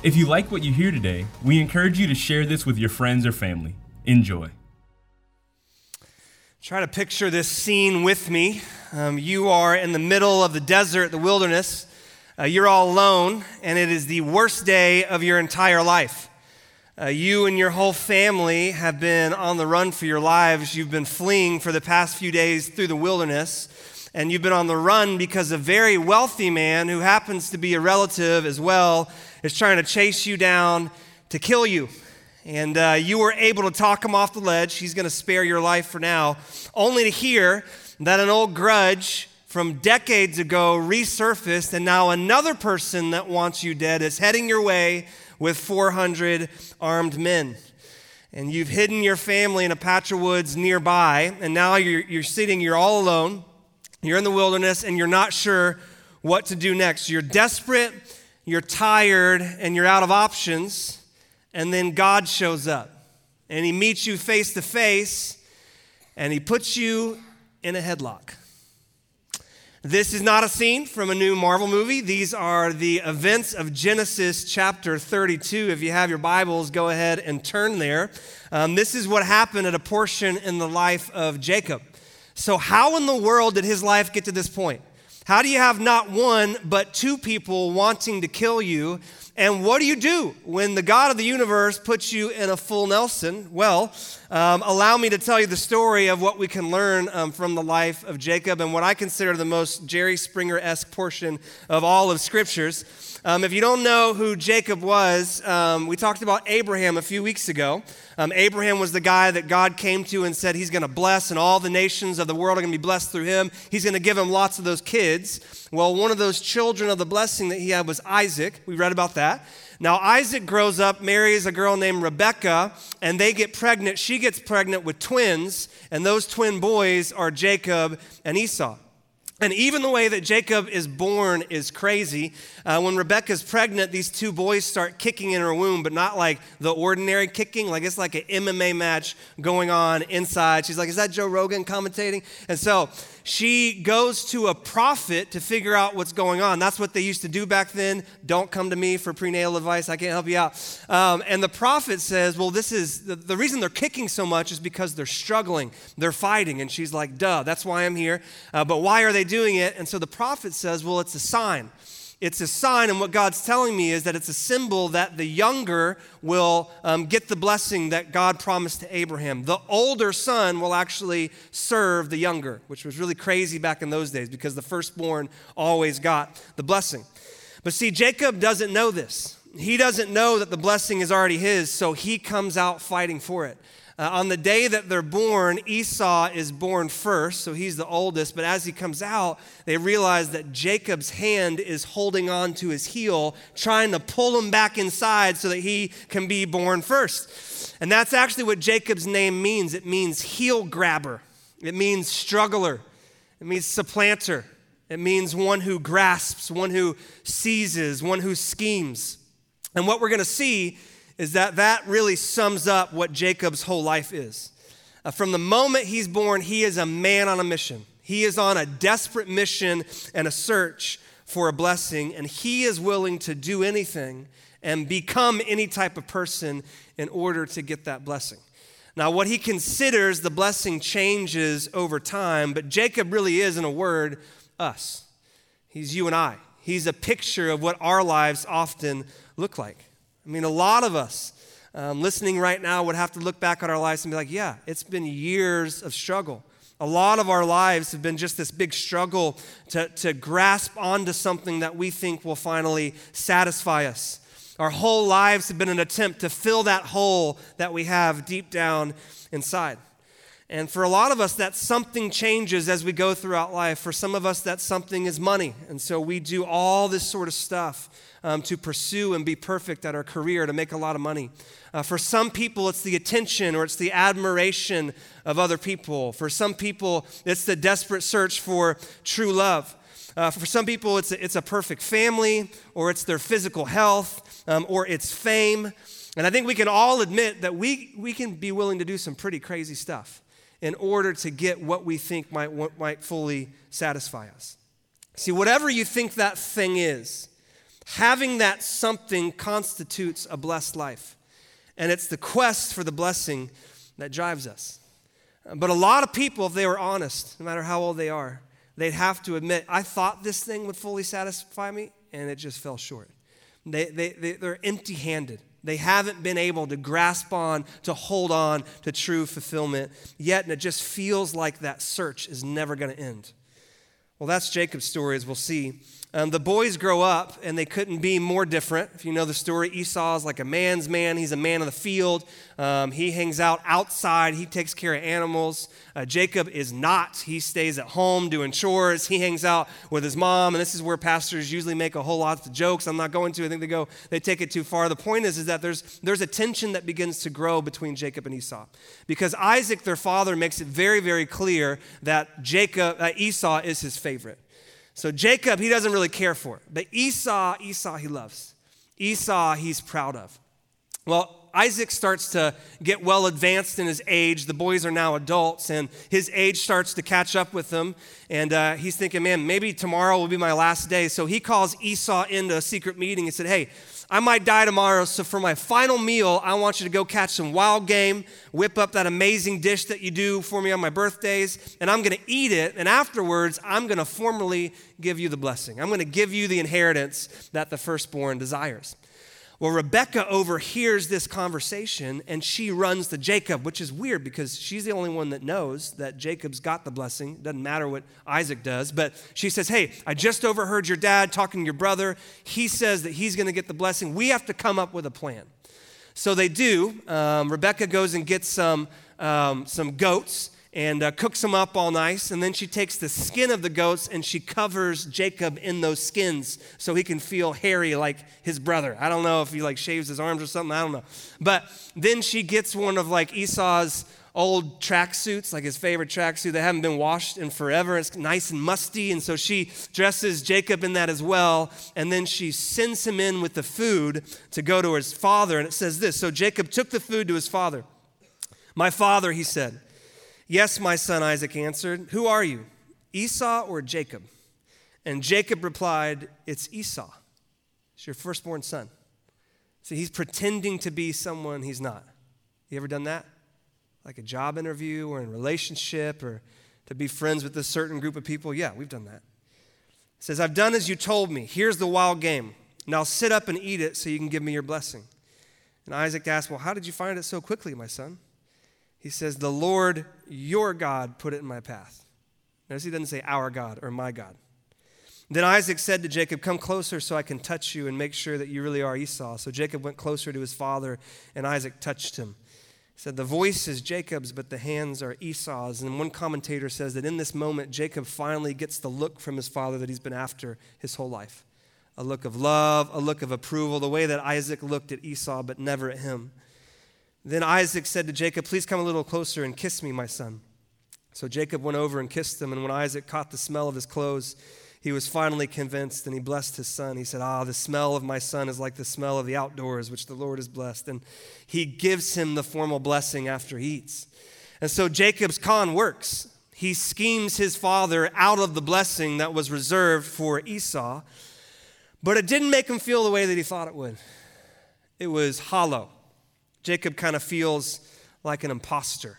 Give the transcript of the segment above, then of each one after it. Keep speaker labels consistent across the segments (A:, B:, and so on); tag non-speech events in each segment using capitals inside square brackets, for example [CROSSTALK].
A: If you like what you hear today, we encourage you to share this with your friends or family. Enjoy.
B: Try to picture this scene with me. Um, you are in the middle of the desert, the wilderness. Uh, you're all alone, and it is the worst day of your entire life. Uh, you and your whole family have been on the run for your lives. You've been fleeing for the past few days through the wilderness, and you've been on the run because a very wealthy man who happens to be a relative as well is trying to chase you down to kill you. And uh, you were able to talk him off the ledge. He's going to spare your life for now, only to hear that an old grudge from decades ago resurfaced, and now another person that wants you dead is heading your way with 400 armed men. And you've hidden your family in a patch of woods nearby, and now you're, you're sitting, you're all alone, you're in the wilderness, and you're not sure what to do next. You're desperate, you're tired, and you're out of options, and then God shows up, and He meets you face to face, and He puts you in a headlock. This is not a scene from a new Marvel movie. These are the events of Genesis chapter 32. If you have your Bibles, go ahead and turn there. Um, this is what happened at a portion in the life of Jacob. So, how in the world did his life get to this point? How do you have not one, but two people wanting to kill you? And what do you do when the God of the universe puts you in a full Nelson? Well, um, allow me to tell you the story of what we can learn um, from the life of Jacob and what I consider the most Jerry Springer esque portion of all of scriptures. Um, if you don't know who Jacob was, um, we talked about Abraham a few weeks ago. Um, Abraham was the guy that God came to and said he's going to bless, and all the nations of the world are going to be blessed through him. He's going to give him lots of those kids. Well, one of those children of the blessing that he had was Isaac. We read about that. Now, Isaac grows up, marries a girl named Rebecca, and they get pregnant. She gets pregnant with twins, and those twin boys are Jacob and Esau. And even the way that Jacob is born is crazy. Uh, when Rebecca's pregnant, these two boys start kicking in her womb, but not like the ordinary kicking. Like it's like an MMA match going on inside. She's like, Is that Joe Rogan commentating? And so she goes to a prophet to figure out what's going on. That's what they used to do back then. Don't come to me for prenatal advice. I can't help you out. Um, and the prophet says, Well, this is the, the reason they're kicking so much is because they're struggling, they're fighting. And she's like, Duh, that's why I'm here. Uh, but why are they doing it? And so the prophet says, Well, it's a sign. It's a sign, and what God's telling me is that it's a symbol that the younger will um, get the blessing that God promised to Abraham. The older son will actually serve the younger, which was really crazy back in those days because the firstborn always got the blessing. But see, Jacob doesn't know this. He doesn't know that the blessing is already his, so he comes out fighting for it. Uh, on the day that they're born, Esau is born first, so he's the oldest. But as he comes out, they realize that Jacob's hand is holding on to his heel, trying to pull him back inside so that he can be born first. And that's actually what Jacob's name means it means heel grabber, it means struggler, it means supplanter, it means one who grasps, one who seizes, one who schemes. And what we're going to see is that that really sums up what Jacob's whole life is. Uh, from the moment he's born, he is a man on a mission. He is on a desperate mission and a search for a blessing, and he is willing to do anything and become any type of person in order to get that blessing. Now, what he considers the blessing changes over time, but Jacob really is, in a word, us. He's you and I. He's a picture of what our lives often look like. I mean, a lot of us um, listening right now would have to look back on our lives and be like, yeah, it's been years of struggle. A lot of our lives have been just this big struggle to, to grasp onto something that we think will finally satisfy us. Our whole lives have been an attempt to fill that hole that we have deep down inside. And for a lot of us, that something changes as we go throughout life. For some of us, that something is money. And so we do all this sort of stuff um, to pursue and be perfect at our career to make a lot of money. Uh, for some people, it's the attention or it's the admiration of other people. For some people, it's the desperate search for true love. Uh, for some people, it's a, it's a perfect family, or it's their physical health, um, or it's fame. And I think we can all admit that we, we can be willing to do some pretty crazy stuff in order to get what we think might, might fully satisfy us. See, whatever you think that thing is, having that something constitutes a blessed life. And it's the quest for the blessing that drives us. But a lot of people, if they were honest, no matter how old they are, they'd have to admit, I thought this thing would fully satisfy me, and it just fell short. They, they, they, they're empty handed. They haven't been able to grasp on, to hold on to true fulfillment yet, and it just feels like that search is never going to end. Well, that's Jacob's story, as we'll see. Um, the boys grow up and they couldn't be more different. If you know the story, Esau is like a man's man. He's a man of the field. Um, he hangs out outside. He takes care of animals. Uh, Jacob is not. He stays at home doing chores. He hangs out with his mom. And this is where pastors usually make a whole lot of jokes. I'm not going to. I think they go, they take it too far. The point is, is that there's, there's a tension that begins to grow between Jacob and Esau. Because Isaac, their father, makes it very, very clear that Jacob, uh, Esau is his favorite. So Jacob, he doesn't really care for it. But Esau, Esau, he loves. Esau, he's proud of. Well, Isaac starts to get well advanced in his age. The boys are now adults, and his age starts to catch up with them. And uh, he's thinking, man, maybe tomorrow will be my last day. So he calls Esau into a secret meeting and said, hey, I might die tomorrow, so for my final meal, I want you to go catch some wild game, whip up that amazing dish that you do for me on my birthdays, and I'm to eat it. And afterwards, I'm to formally give you the blessing. I'm to give you the inheritance that the firstborn desires. Well, Rebecca overhears this conversation and she runs to Jacob, which is weird because she's the only one that knows that Jacob's got the blessing. It doesn't matter what Isaac does. But she says, Hey, I just overheard your dad talking to your brother. He says that he's going to get the blessing. We have to come up with a plan. So they do. Um, Rebecca goes and gets some, um, some goats and uh, cooks them up all nice. And then she takes the skin of the goats and she covers Jacob in those skins so he can feel hairy like his brother. I don't know if he like shaves his arms or something. I don't know. But then she gets one of like Esau's old tracksuits, like his favorite tracksuit that haven't been washed in forever. It's nice and musty. And so she dresses Jacob in that as well. And then she sends him in with the food to go to his father. And it says this So Jacob took the food to his father. My father, he said, Yes, my son, Isaac answered. Who are you, Esau or Jacob? And Jacob replied, It's Esau. It's your firstborn son. See, he's pretending to be someone he's not. You ever done that? Like a job interview or in a relationship or to be friends with a certain group of people? Yeah, we've done that. Says, I've done as you told me. Here's the wild game. Now sit up and eat it so you can give me your blessing. And Isaac asked, Well, how did you find it so quickly, my son? He says, The Lord your God put it in my path. Notice he doesn't say our God or my God. Then Isaac said to Jacob, Come closer so I can touch you and make sure that you really are Esau. So Jacob went closer to his father, and Isaac touched him. He said, The voice is Jacob's, but the hands are Esau's. And one commentator says that in this moment, Jacob finally gets the look from his father that he's been after his whole life a look of love, a look of approval, the way that Isaac looked at Esau, but never at him. Then Isaac said to Jacob, Please come a little closer and kiss me, my son. So Jacob went over and kissed him, and when Isaac caught the smell of his clothes, he was finally convinced and he blessed his son. He said, Ah, the smell of my son is like the smell of the outdoors, which the Lord has blessed. And he gives him the formal blessing after he eats. And so Jacob's con works. He schemes his father out of the blessing that was reserved for Esau, but it didn't make him feel the way that he thought it would. It was hollow. Jacob kind of feels like an imposter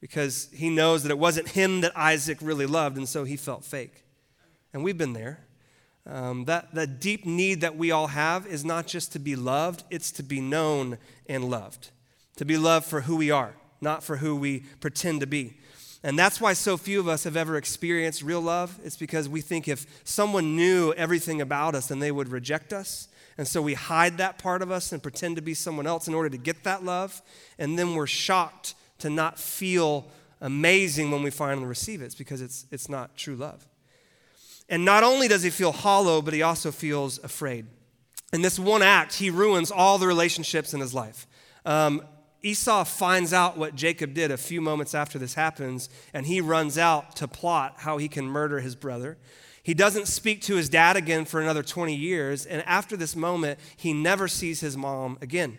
B: because he knows that it wasn't him that Isaac really loved, and so he felt fake. And we've been there. Um, that, that deep need that we all have is not just to be loved, it's to be known and loved. To be loved for who we are, not for who we pretend to be. And that's why so few of us have ever experienced real love. It's because we think if someone knew everything about us, then they would reject us. And so we hide that part of us and pretend to be someone else in order to get that love. And then we're shocked to not feel amazing when we finally receive it. It's because it's, it's not true love. And not only does he feel hollow, but he also feels afraid. In this one act, he ruins all the relationships in his life. Um, Esau finds out what Jacob did a few moments after this happens, and he runs out to plot how he can murder his brother. He doesn't speak to his dad again for another 20 years, and after this moment, he never sees his mom again.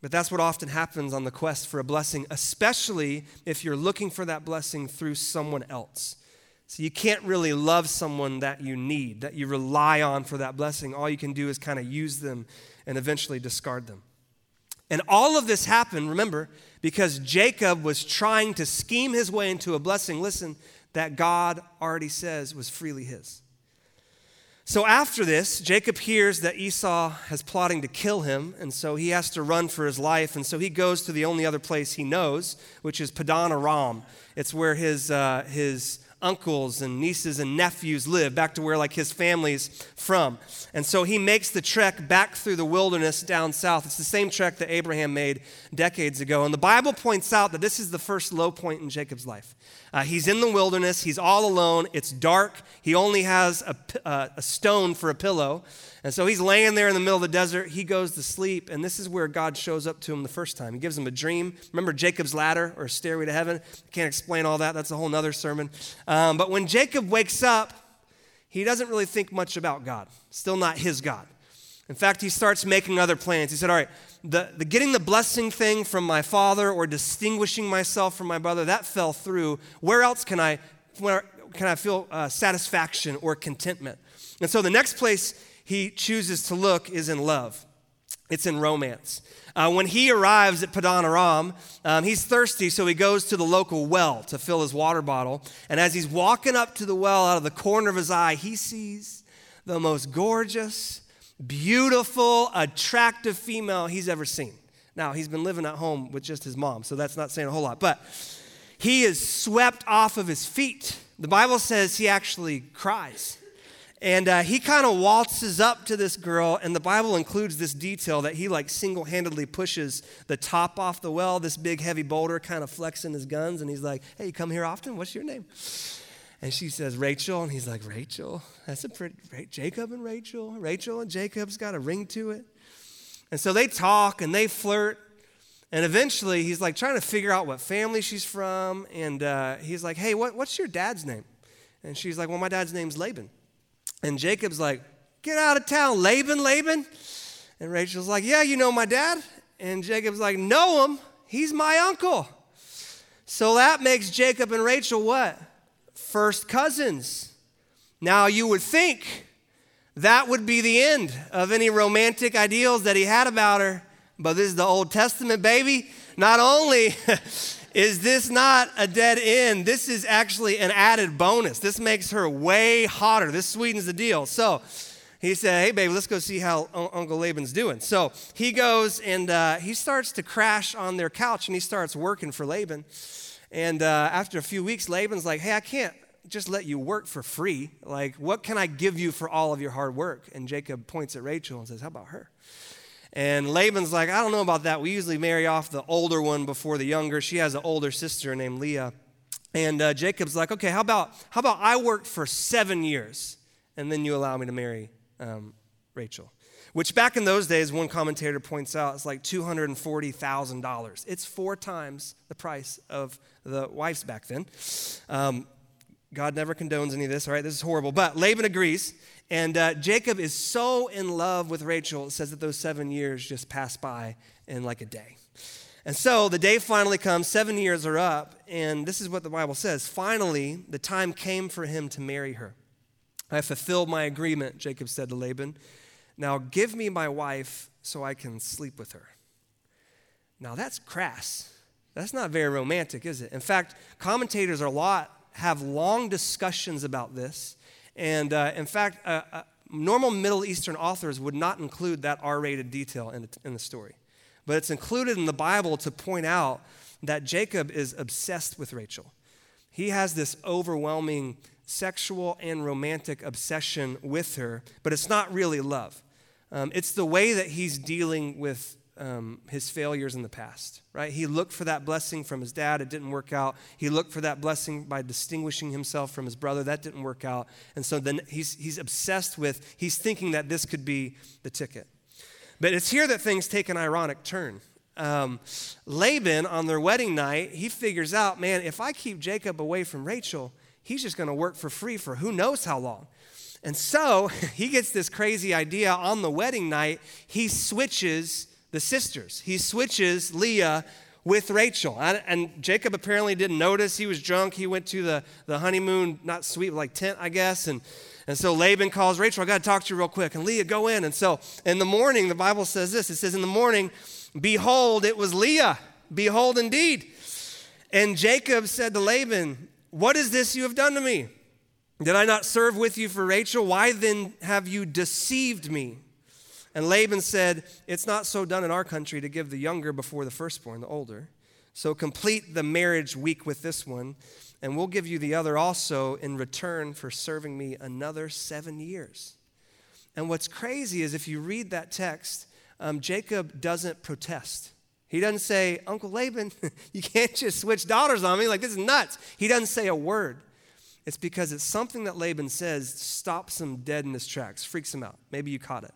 B: But that's what often happens on the quest for a blessing, especially if you're looking for that blessing through someone else. So you can't really love someone that you need, that you rely on for that blessing. All you can do is kind of use them and eventually discard them. And all of this happened, remember, because Jacob was trying to scheme his way into a blessing, listen, that God already says was freely his. So after this, Jacob hears that Esau has plotting to kill him, and so he has to run for his life. And so he goes to the only other place he knows, which is Padan Aram. It's where his, uh, his uncles and nieces and nephews live, back to where like his family's from. And so he makes the trek back through the wilderness down south. It's the same trek that Abraham made decades ago. And the Bible points out that this is the first low point in Jacob's life. Uh, he's in the wilderness, he's all alone, it's dark, he only has a, uh, a stone for a pillow. And so he's laying there in the middle of the desert. He goes to sleep, and this is where God shows up to him the first time. He gives him a dream. Remember Jacob's ladder or stairway to heaven? Can't explain all that. That's a whole nother sermon. Um, but when Jacob wakes up, he doesn't really think much about God. Still not his God. In fact, he starts making other plans. He said, All right, the, the getting the blessing thing from my father or distinguishing myself from my brother, that fell through. Where else can I, where can I feel uh, satisfaction or contentment? And so the next place he chooses to look is in love. It's in romance. Uh, when he arrives at Padan Aram, um, he's thirsty, so he goes to the local well to fill his water bottle. And as he's walking up to the well, out of the corner of his eye, he sees the most gorgeous, beautiful, attractive female he's ever seen. Now, he's been living at home with just his mom, so that's not saying a whole lot. But he is swept off of his feet. The Bible says he actually cries. And uh, he kind of waltzes up to this girl, and the Bible includes this detail that he like single handedly pushes the top off the well, this big heavy boulder, kind of flexing his guns. And he's like, Hey, you come here often? What's your name? And she says, Rachel. And he's like, Rachel? That's a pretty, Jacob and Rachel. Rachel and Jacob's got a ring to it. And so they talk and they flirt. And eventually he's like trying to figure out what family she's from. And uh, he's like, Hey, what, what's your dad's name? And she's like, Well, my dad's name's Laban. And Jacob's like, Get out of town, Laban, Laban. And Rachel's like, Yeah, you know my dad. And Jacob's like, Know him. He's my uncle. So that makes Jacob and Rachel what? First cousins. Now you would think that would be the end of any romantic ideals that he had about her. But this is the Old Testament, baby. Not only [LAUGHS] is this not a dead end? This is actually an added bonus. This makes her way hotter. This sweetens the deal. So he said, Hey, baby, let's go see how Uncle Laban's doing. So he goes and uh, he starts to crash on their couch and he starts working for Laban. And uh, after a few weeks, Laban's like, Hey, I can't just let you work for free. Like, what can I give you for all of your hard work? And Jacob points at Rachel and says, How about her? And Laban's like, I don't know about that. We usually marry off the older one before the younger. She has an older sister named Leah. And uh, Jacob's like, okay, how about, how about I work for seven years and then you allow me to marry um, Rachel? Which back in those days, one commentator points out, it's like $240,000. It's four times the price of the wives back then. Um, God never condones any of this, all right? This is horrible. But Laban agrees. And uh, Jacob is so in love with Rachel, it says that those seven years just pass by in like a day. And so the day finally comes, seven years are up, and this is what the Bible says. Finally, the time came for him to marry her. I fulfilled my agreement, Jacob said to Laban. Now give me my wife so I can sleep with her. Now that's crass. That's not very romantic, is it? In fact, commentators are a lot have long discussions about this. And uh, in fact, uh, uh, normal Middle Eastern authors would not include that R rated detail in the, in the story. But it's included in the Bible to point out that Jacob is obsessed with Rachel. He has this overwhelming sexual and romantic obsession with her, but it's not really love. Um, it's the way that he's dealing with um, his failures in the past, right? He looked for that blessing from his dad. It didn't work out. He looked for that blessing by distinguishing himself from his brother. That didn't work out. And so then he's, he's obsessed with, he's thinking that this could be the ticket. But it's here that things take an ironic turn. Um, Laban, on their wedding night, he figures out, man, if I keep Jacob away from Rachel, he's just going to work for free for who knows how long. And so [LAUGHS] he gets this crazy idea on the wedding night. He switches the sisters, he switches Leah with Rachel. And Jacob apparently didn't notice. He was drunk. He went to the, the honeymoon, not suite, like tent, I guess. And, and so Laban calls Rachel, I got to talk to you real quick. And Leah, go in. And so in the morning, the Bible says this it says, In the morning, behold, it was Leah. Behold, indeed. And Jacob said to Laban, What is this you have done to me? Did I not serve with you for Rachel? Why then have you deceived me? And Laban said, It's not so done in our country to give the younger before the firstborn, the older. So complete the marriage week with this one, and we'll give you the other also in return for serving me another seven years. And what's crazy is if you read that text, um, Jacob doesn't protest. He doesn't say, Uncle Laban, [LAUGHS] you can't just switch daughters on me. Like, this is nuts. He doesn't say a word. It's because it's something that Laban says stops him dead in his tracks, freaks him out. Maybe you caught it.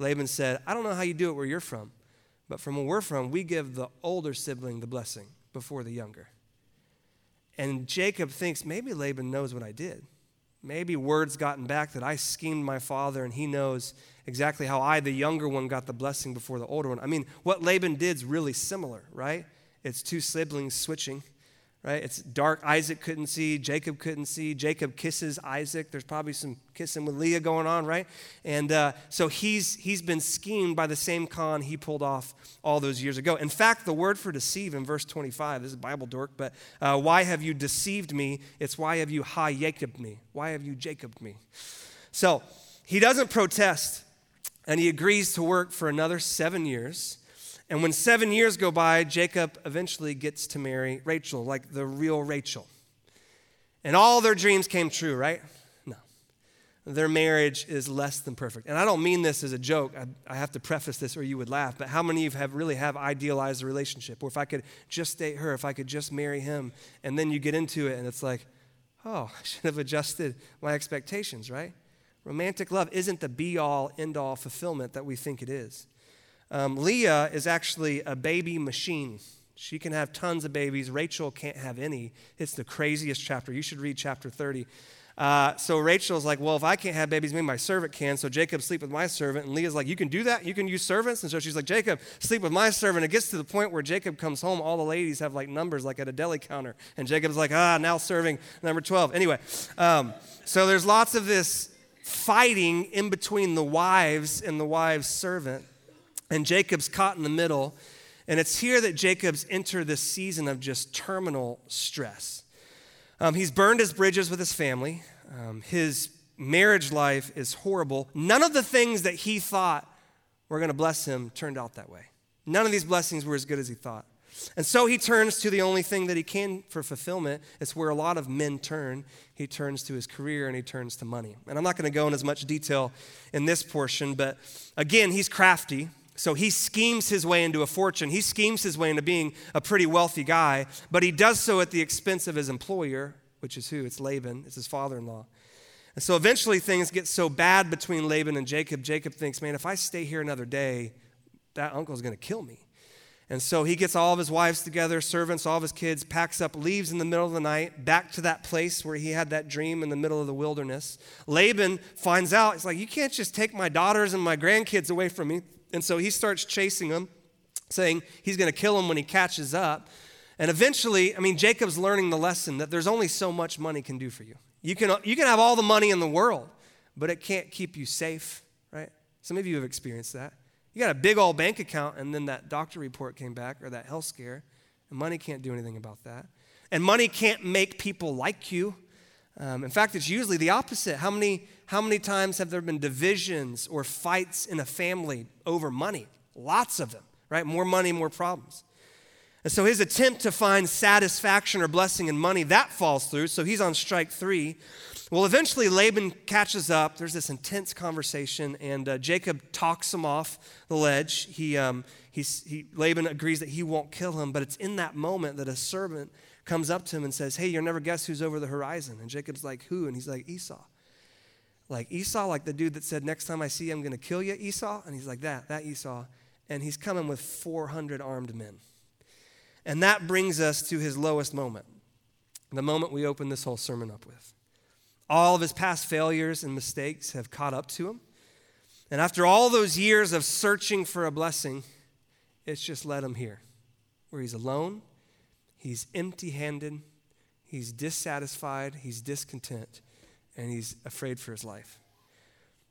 B: Laban said, I don't know how you do it where you're from, but from where we're from, we give the older sibling the blessing before the younger. And Jacob thinks maybe Laban knows what I did. Maybe word's gotten back that I schemed my father and he knows exactly how I, the younger one, got the blessing before the older one. I mean, what Laban did is really similar, right? It's two siblings switching right? It's dark. Isaac couldn't see. Jacob couldn't see. Jacob kisses Isaac. There's probably some kissing with Leah going on, right? And uh, so he's he's been schemed by the same con he pulled off all those years ago. In fact, the word for deceive in verse 25. This is Bible dork, but uh, why have you deceived me? It's why have you ha Jacob me? Why have you Jacob me? So he doesn't protest, and he agrees to work for another seven years. And when seven years go by, Jacob eventually gets to marry Rachel, like the real Rachel. And all their dreams came true, right? No. Their marriage is less than perfect. And I don't mean this as a joke. I, I have to preface this or you would laugh. But how many of you have really have idealized a relationship? Or if I could just date her, if I could just marry him, and then you get into it and it's like, oh, I should have adjusted my expectations, right? Romantic love isn't the be all, end all fulfillment that we think it is. Um, Leah is actually a baby machine. She can have tons of babies. Rachel can't have any. It's the craziest chapter. You should read chapter 30. Uh, so Rachel's like, well, if I can't have babies, maybe my servant can. So Jacob sleep with my servant. And Leah's like, you can do that? You can use servants? And so she's like, Jacob, sleep with my servant. It gets to the point where Jacob comes home. All the ladies have like numbers like at a deli counter. And Jacob's like, ah, now serving number 12. Anyway, um, so there's lots of this fighting in between the wives and the wives' servant. And Jacob's caught in the middle. And it's here that Jacob's entered this season of just terminal stress. Um, he's burned his bridges with his family. Um, his marriage life is horrible. None of the things that he thought were going to bless him turned out that way. None of these blessings were as good as he thought. And so he turns to the only thing that he can for fulfillment. It's where a lot of men turn. He turns to his career and he turns to money. And I'm not going to go in as much detail in this portion, but again, he's crafty. So he schemes his way into a fortune. He schemes his way into being a pretty wealthy guy, but he does so at the expense of his employer, which is who? It's Laban, it's his father in law. And so eventually things get so bad between Laban and Jacob. Jacob thinks, man, if I stay here another day, that uncle's going to kill me. And so he gets all of his wives together, servants, all of his kids, packs up, leaves in the middle of the night, back to that place where he had that dream in the middle of the wilderness. Laban finds out, he's like, You can't just take my daughters and my grandkids away from me. And so he starts chasing them, saying he's going to kill them when he catches up. And eventually, I mean, Jacob's learning the lesson that there's only so much money can do for you. You can, you can have all the money in the world, but it can't keep you safe, right? Some of you have experienced that. You got a big old bank account, and then that doctor report came back or that health scare, and money can't do anything about that. And money can't make people like you. Um, in fact, it's usually the opposite. How many, how many times have there been divisions or fights in a family over money? Lots of them, right? More money, more problems. And so his attempt to find satisfaction or blessing in money, that falls through. So he's on strike three. Well, eventually Laban catches up. There's this intense conversation, and uh, Jacob talks him off the ledge. He, um, he, Laban agrees that he won't kill him, but it's in that moment that a servant comes up to him and says, Hey, you'll never guess who's over the horizon. And Jacob's like, Who? And he's like, Esau. Like Esau, like the dude that said, Next time I see you, I'm going to kill you, Esau. And he's like, That, that Esau. And he's coming with 400 armed men. And that brings us to his lowest moment, the moment we open this whole sermon up with. All of his past failures and mistakes have caught up to him. And after all those years of searching for a blessing, it's just led him here, where he's alone, he's empty handed, he's dissatisfied, he's discontent, and he's afraid for his life.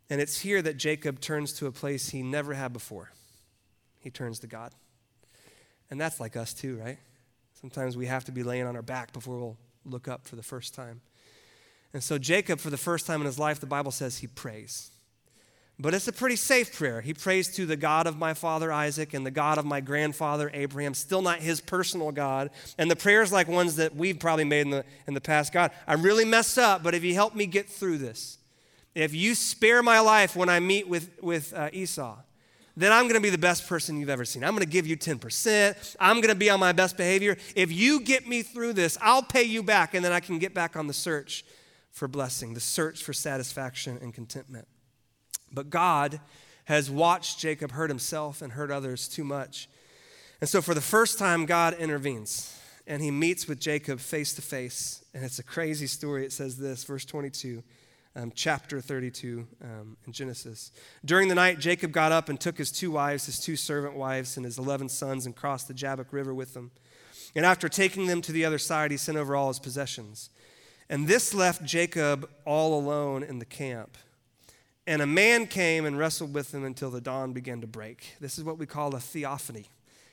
B: And it's here that Jacob turns to a place he never had before. He turns to God. And that's like us too, right? Sometimes we have to be laying on our back before we'll look up for the first time. And so, Jacob, for the first time in his life, the Bible says he prays. But it's a pretty safe prayer. He prays to the God of my father Isaac and the God of my grandfather Abraham, still not his personal God. And the prayers like ones that we've probably made in the, in the past God, I really messed up, but if you help me get through this, if you spare my life when I meet with, with uh, Esau, then I'm going to be the best person you've ever seen. I'm going to give you 10%. I'm going to be on my best behavior. If you get me through this, I'll pay you back, and then I can get back on the search for blessing, the search for satisfaction and contentment. But God has watched Jacob hurt himself and hurt others too much. And so, for the first time, God intervenes and he meets with Jacob face to face. And it's a crazy story. It says this, verse 22, um, chapter 32 um, in Genesis. During the night, Jacob got up and took his two wives, his two servant wives, and his 11 sons and crossed the Jabbok River with them. And after taking them to the other side, he sent over all his possessions. And this left Jacob all alone in the camp. And a man came and wrestled with him until the dawn began to break. This is what we call a theophany.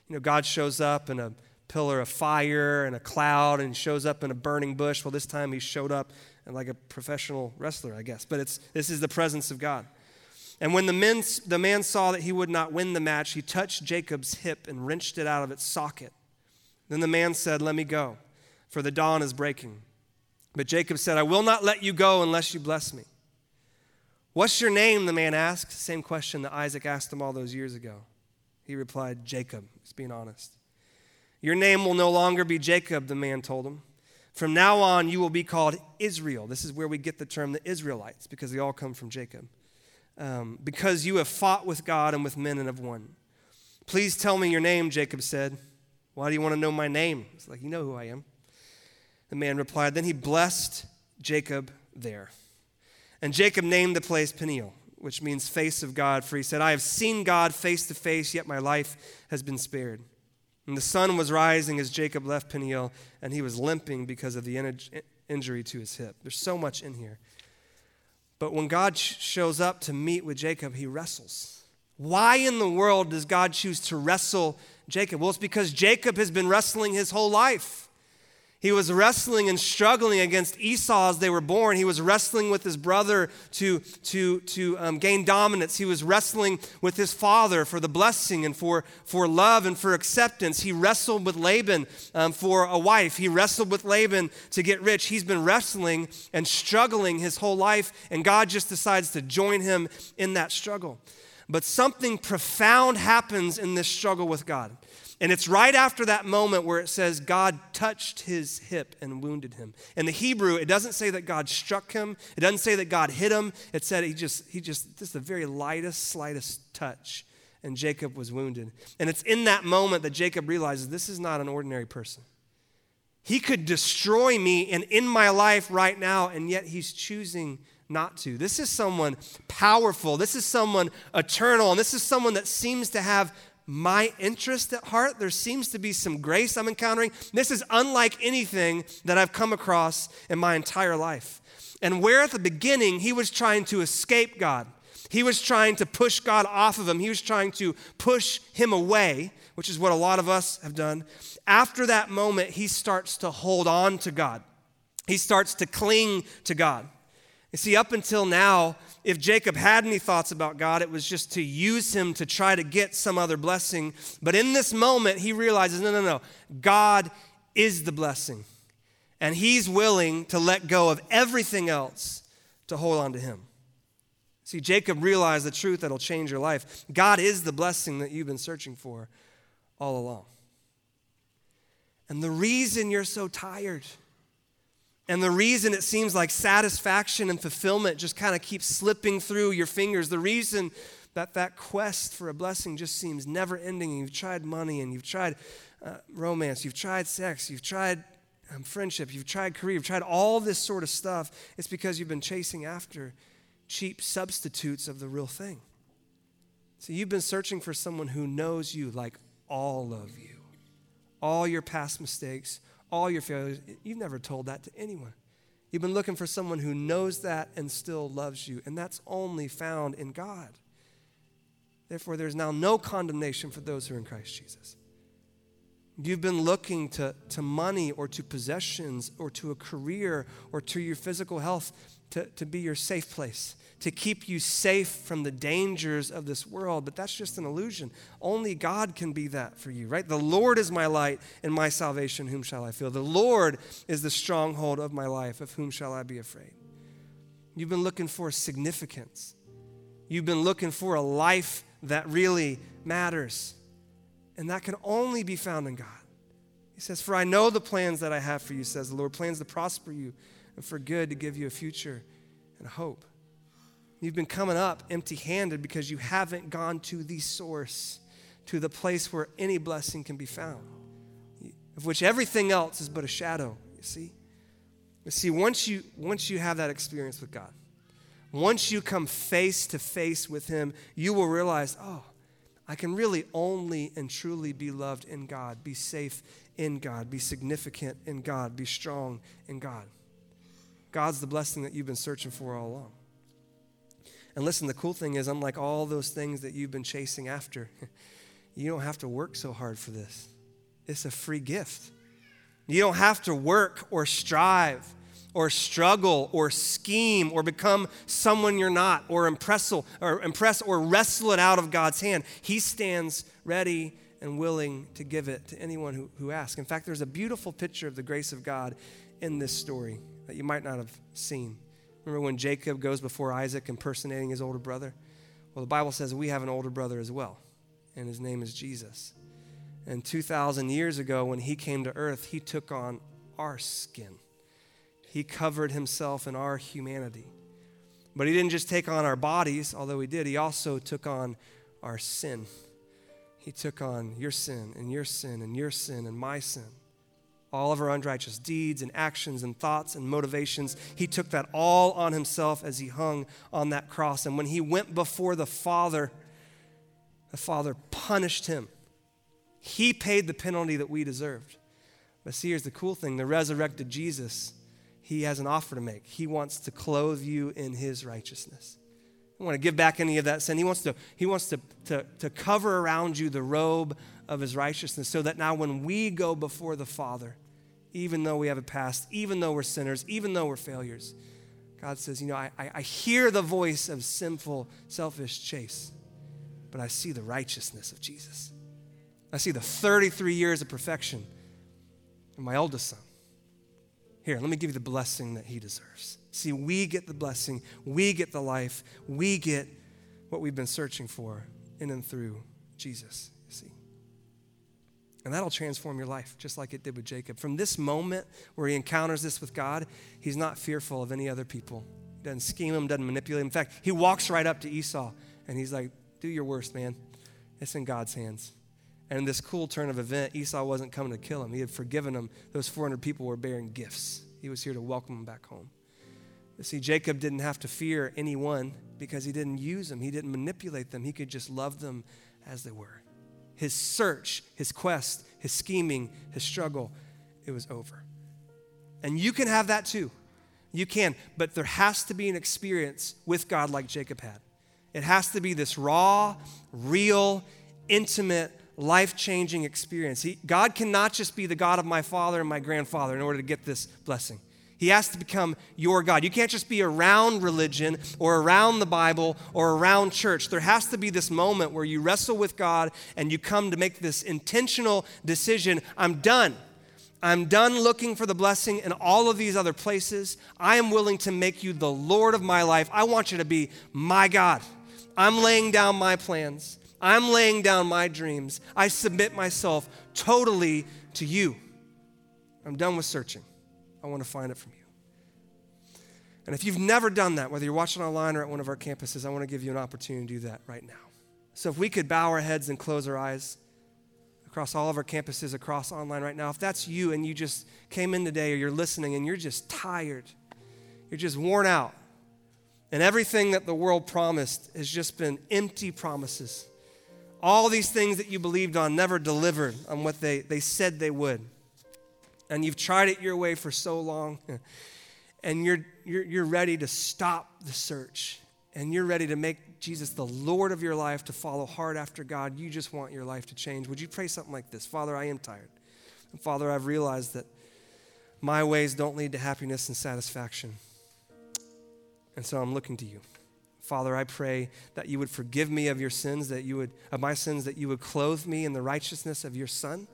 B: You know, God shows up in a pillar of fire and a cloud and shows up in a burning bush. Well, this time he showed up like a professional wrestler, I guess. But it's, this is the presence of God. And when the, men, the man saw that he would not win the match, he touched Jacob's hip and wrenched it out of its socket. Then the man said, Let me go, for the dawn is breaking. But Jacob said, I will not let you go unless you bless me. What's your name? The man asked. Same question that Isaac asked him all those years ago. He replied, Jacob. He's being honest. Your name will no longer be Jacob, the man told him. From now on, you will be called Israel. This is where we get the term the Israelites, because they all come from Jacob. Um, because you have fought with God and with men and have won. Please tell me your name, Jacob said. Why do you want to know my name? It's like, you know who I am. The man replied. Then he blessed Jacob there. And Jacob named the place Peniel, which means face of God, for he said, I have seen God face to face, yet my life has been spared. And the sun was rising as Jacob left Peniel, and he was limping because of the injury to his hip. There's so much in here. But when God shows up to meet with Jacob, he wrestles. Why in the world does God choose to wrestle Jacob? Well, it's because Jacob has been wrestling his whole life. He was wrestling and struggling against Esau as they were born. He was wrestling with his brother to, to, to um, gain dominance. He was wrestling with his father for the blessing and for, for love and for acceptance. He wrestled with Laban um, for a wife. He wrestled with Laban to get rich. He's been wrestling and struggling his whole life, and God just decides to join him in that struggle. But something profound happens in this struggle with God. And it's right after that moment where it says God touched his hip and wounded him. In the Hebrew, it doesn't say that God struck him. It doesn't say that God hit him. It said he just, he just, just the very lightest, slightest touch. And Jacob was wounded. And it's in that moment that Jacob realizes this is not an ordinary person. He could destroy me and in my life right now, and yet he's choosing not to. This is someone powerful. This is someone eternal. And this is someone that seems to have my interest at heart. There seems to be some grace I'm encountering. This is unlike anything that I've come across in my entire life. And where at the beginning he was trying to escape God, he was trying to push God off of him, he was trying to push him away, which is what a lot of us have done. After that moment, he starts to hold on to God, he starts to cling to God. You see, up until now, if Jacob had any thoughts about God, it was just to use him to try to get some other blessing. But in this moment, he realizes no, no, no. God is the blessing. And he's willing to let go of everything else to hold on to him. See, Jacob realized the truth that'll change your life. God is the blessing that you've been searching for all along. And the reason you're so tired, and the reason it seems like satisfaction and fulfillment just kind of keeps slipping through your fingers, the reason that that quest for a blessing just seems never ending, you've tried money and you've tried uh, romance, you've tried sex, you've tried um, friendship, you've tried career, you've tried all this sort of stuff, it's because you've been chasing after cheap substitutes of the real thing. So you've been searching for someone who knows you like all of you, all your past mistakes, all your failures. You've never told that to anyone. You've been looking for someone who knows that and still loves you, and that's only found in God. Therefore, there's now no condemnation for those who are in Christ Jesus. You've been looking to, to money or to possessions or to a career or to your physical health to, to be your safe place, to keep you safe from the dangers of this world. But that's just an illusion. Only God can be that for you, right? The Lord is my light and my salvation. Whom shall I fear? The Lord is the stronghold of my life. Of whom shall I be afraid? You've been looking for significance. You've been looking for a life that really matters. And that can only be found in God. He says, For I know the plans that I have for you, says the Lord, plans to prosper you and for good to give you a future and hope. You've been coming up empty handed because you haven't gone to the source, to the place where any blessing can be found, of which everything else is but a shadow, you see? You see, once you, once you have that experience with God, once you come face to face with Him, you will realize, oh, I can really only and truly be loved in God, be safe in God, be significant in God, be strong in God. God's the blessing that you've been searching for all along. And listen, the cool thing is, unlike all those things that you've been chasing after, [LAUGHS] you don't have to work so hard for this. It's a free gift. You don't have to work or strive or struggle or scheme or become someone you're not or impress or impress or wrestle it out of God's hand. He stands ready and willing to give it to anyone who, who asks. In fact, there's a beautiful picture of the grace of God in this story that you might not have seen. Remember when Jacob goes before Isaac impersonating his older brother? Well, the Bible says we have an older brother as well, and his name is Jesus. And 2,000 years ago, when he came to earth, he took on our skin. He covered himself in our humanity. But he didn't just take on our bodies, although he did, he also took on our sin. He took on your sin and your sin and your sin and my sin. All of our unrighteous deeds and actions and thoughts and motivations. He took that all on himself as he hung on that cross. And when he went before the Father, the Father punished him. He paid the penalty that we deserved. But see, here's the cool thing the resurrected Jesus he has an offer to make. He wants to clothe you in his righteousness. I want to give back any of that sin. He wants to, he wants to, to, to cover around you the robe of his righteousness so that now when we go before the Father, even though we have a past, even though we're sinners, even though we're failures, God says, You know, I, I hear the voice of sinful, selfish chase, but I see the righteousness of Jesus. I see the 33 years of perfection in my oldest son. Here, let me give you the blessing that he deserves. See, we get the blessing, we get the life, we get what we've been searching for in and through Jesus. And that'll transform your life, just like it did with Jacob. From this moment where he encounters this with God, he's not fearful of any other people. He doesn't scheme him, doesn't manipulate him. In fact, he walks right up to Esau and he's like, Do your worst, man. It's in God's hands. And in this cool turn of event, Esau wasn't coming to kill him. He had forgiven him. Those 400 people were bearing gifts. He was here to welcome them back home. You see, Jacob didn't have to fear anyone because he didn't use them, he didn't manipulate them. He could just love them as they were. His search, his quest, his scheming, his struggle, it was over. And you can have that too. You can, but there has to be an experience with God like Jacob had. It has to be this raw, real, intimate life changing experience. He, God cannot just be the God of my father and my grandfather in order to get this blessing. He has to become your God. You can't just be around religion or around the Bible or around church. There has to be this moment where you wrestle with God and you come to make this intentional decision I'm done. I'm done looking for the blessing in all of these other places. I am willing to make you the Lord of my life. I want you to be my God. I'm laying down my plans, I'm laying down my dreams. I submit myself totally to you. I'm done with searching. I want to find it from you. And if you've never done that, whether you're watching online or at one of our campuses, I want to give you an opportunity to do that right now. So if we could bow our heads and close our eyes across all of our campuses, across online right now, if that's you and you just came in today or you're listening and you're just tired, you're just worn out, and everything that the world promised has just been empty promises. All these things that you believed on never delivered on what they, they said they would and you've tried it your way for so long, [LAUGHS] and you're, you're, you're ready to stop the search, and you're ready to make Jesus the Lord of your life, to follow hard after God, you just want your life to change. Would you pray something like this? Father, I am tired. And Father, I've realized that my ways don't lead to happiness and satisfaction. And so I'm looking to you. Father, I pray that you would forgive me of your sins, that you would, of my sins, that you would clothe me in the righteousness of your Son.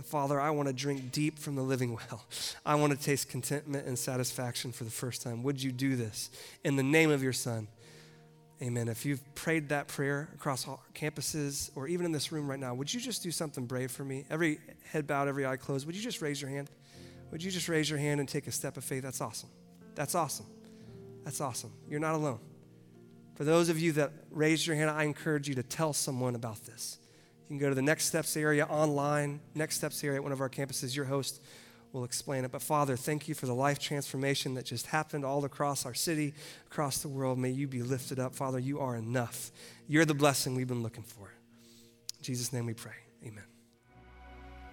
B: And Father, I want to drink deep from the living well. I want to taste contentment and satisfaction for the first time. Would you do this in the name of your Son? Amen. If you've prayed that prayer across campuses or even in this room right now, would you just do something brave for me? Every head bowed, every eye closed. Would you just raise your hand? Would you just raise your hand and take a step of faith? That's awesome. That's awesome. That's awesome. You're not alone. For those of you that raised your hand, I encourage you to tell someone about this. You can go to the Next Steps area online, Next Steps area at one of our campuses. Your host will explain it. But Father, thank you for the life transformation that just happened all across our city, across the world. May you be lifted up. Father, you are enough. You're the blessing we've been looking for. In Jesus' name we pray. Amen.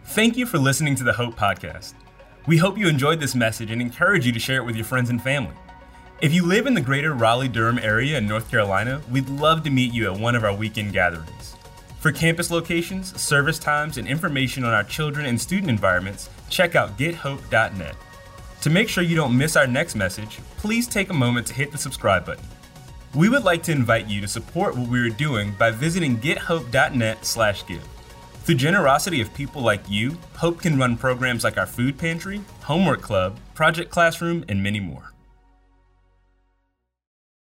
A: Thank you for listening to the Hope Podcast. We hope you enjoyed this message and encourage you to share it with your friends and family. If you live in the greater Raleigh Durham area in North Carolina, we'd love to meet you at one of our weekend gatherings. For campus locations, service times, and information on our children and student environments, check out gethope.net. To make sure you don't miss our next message, please take a moment to hit the subscribe button. We would like to invite you to support what we are doing by visiting gethope.net/give. Through generosity of people like you, Hope can run programs like our food pantry, homework club, project classroom, and many more.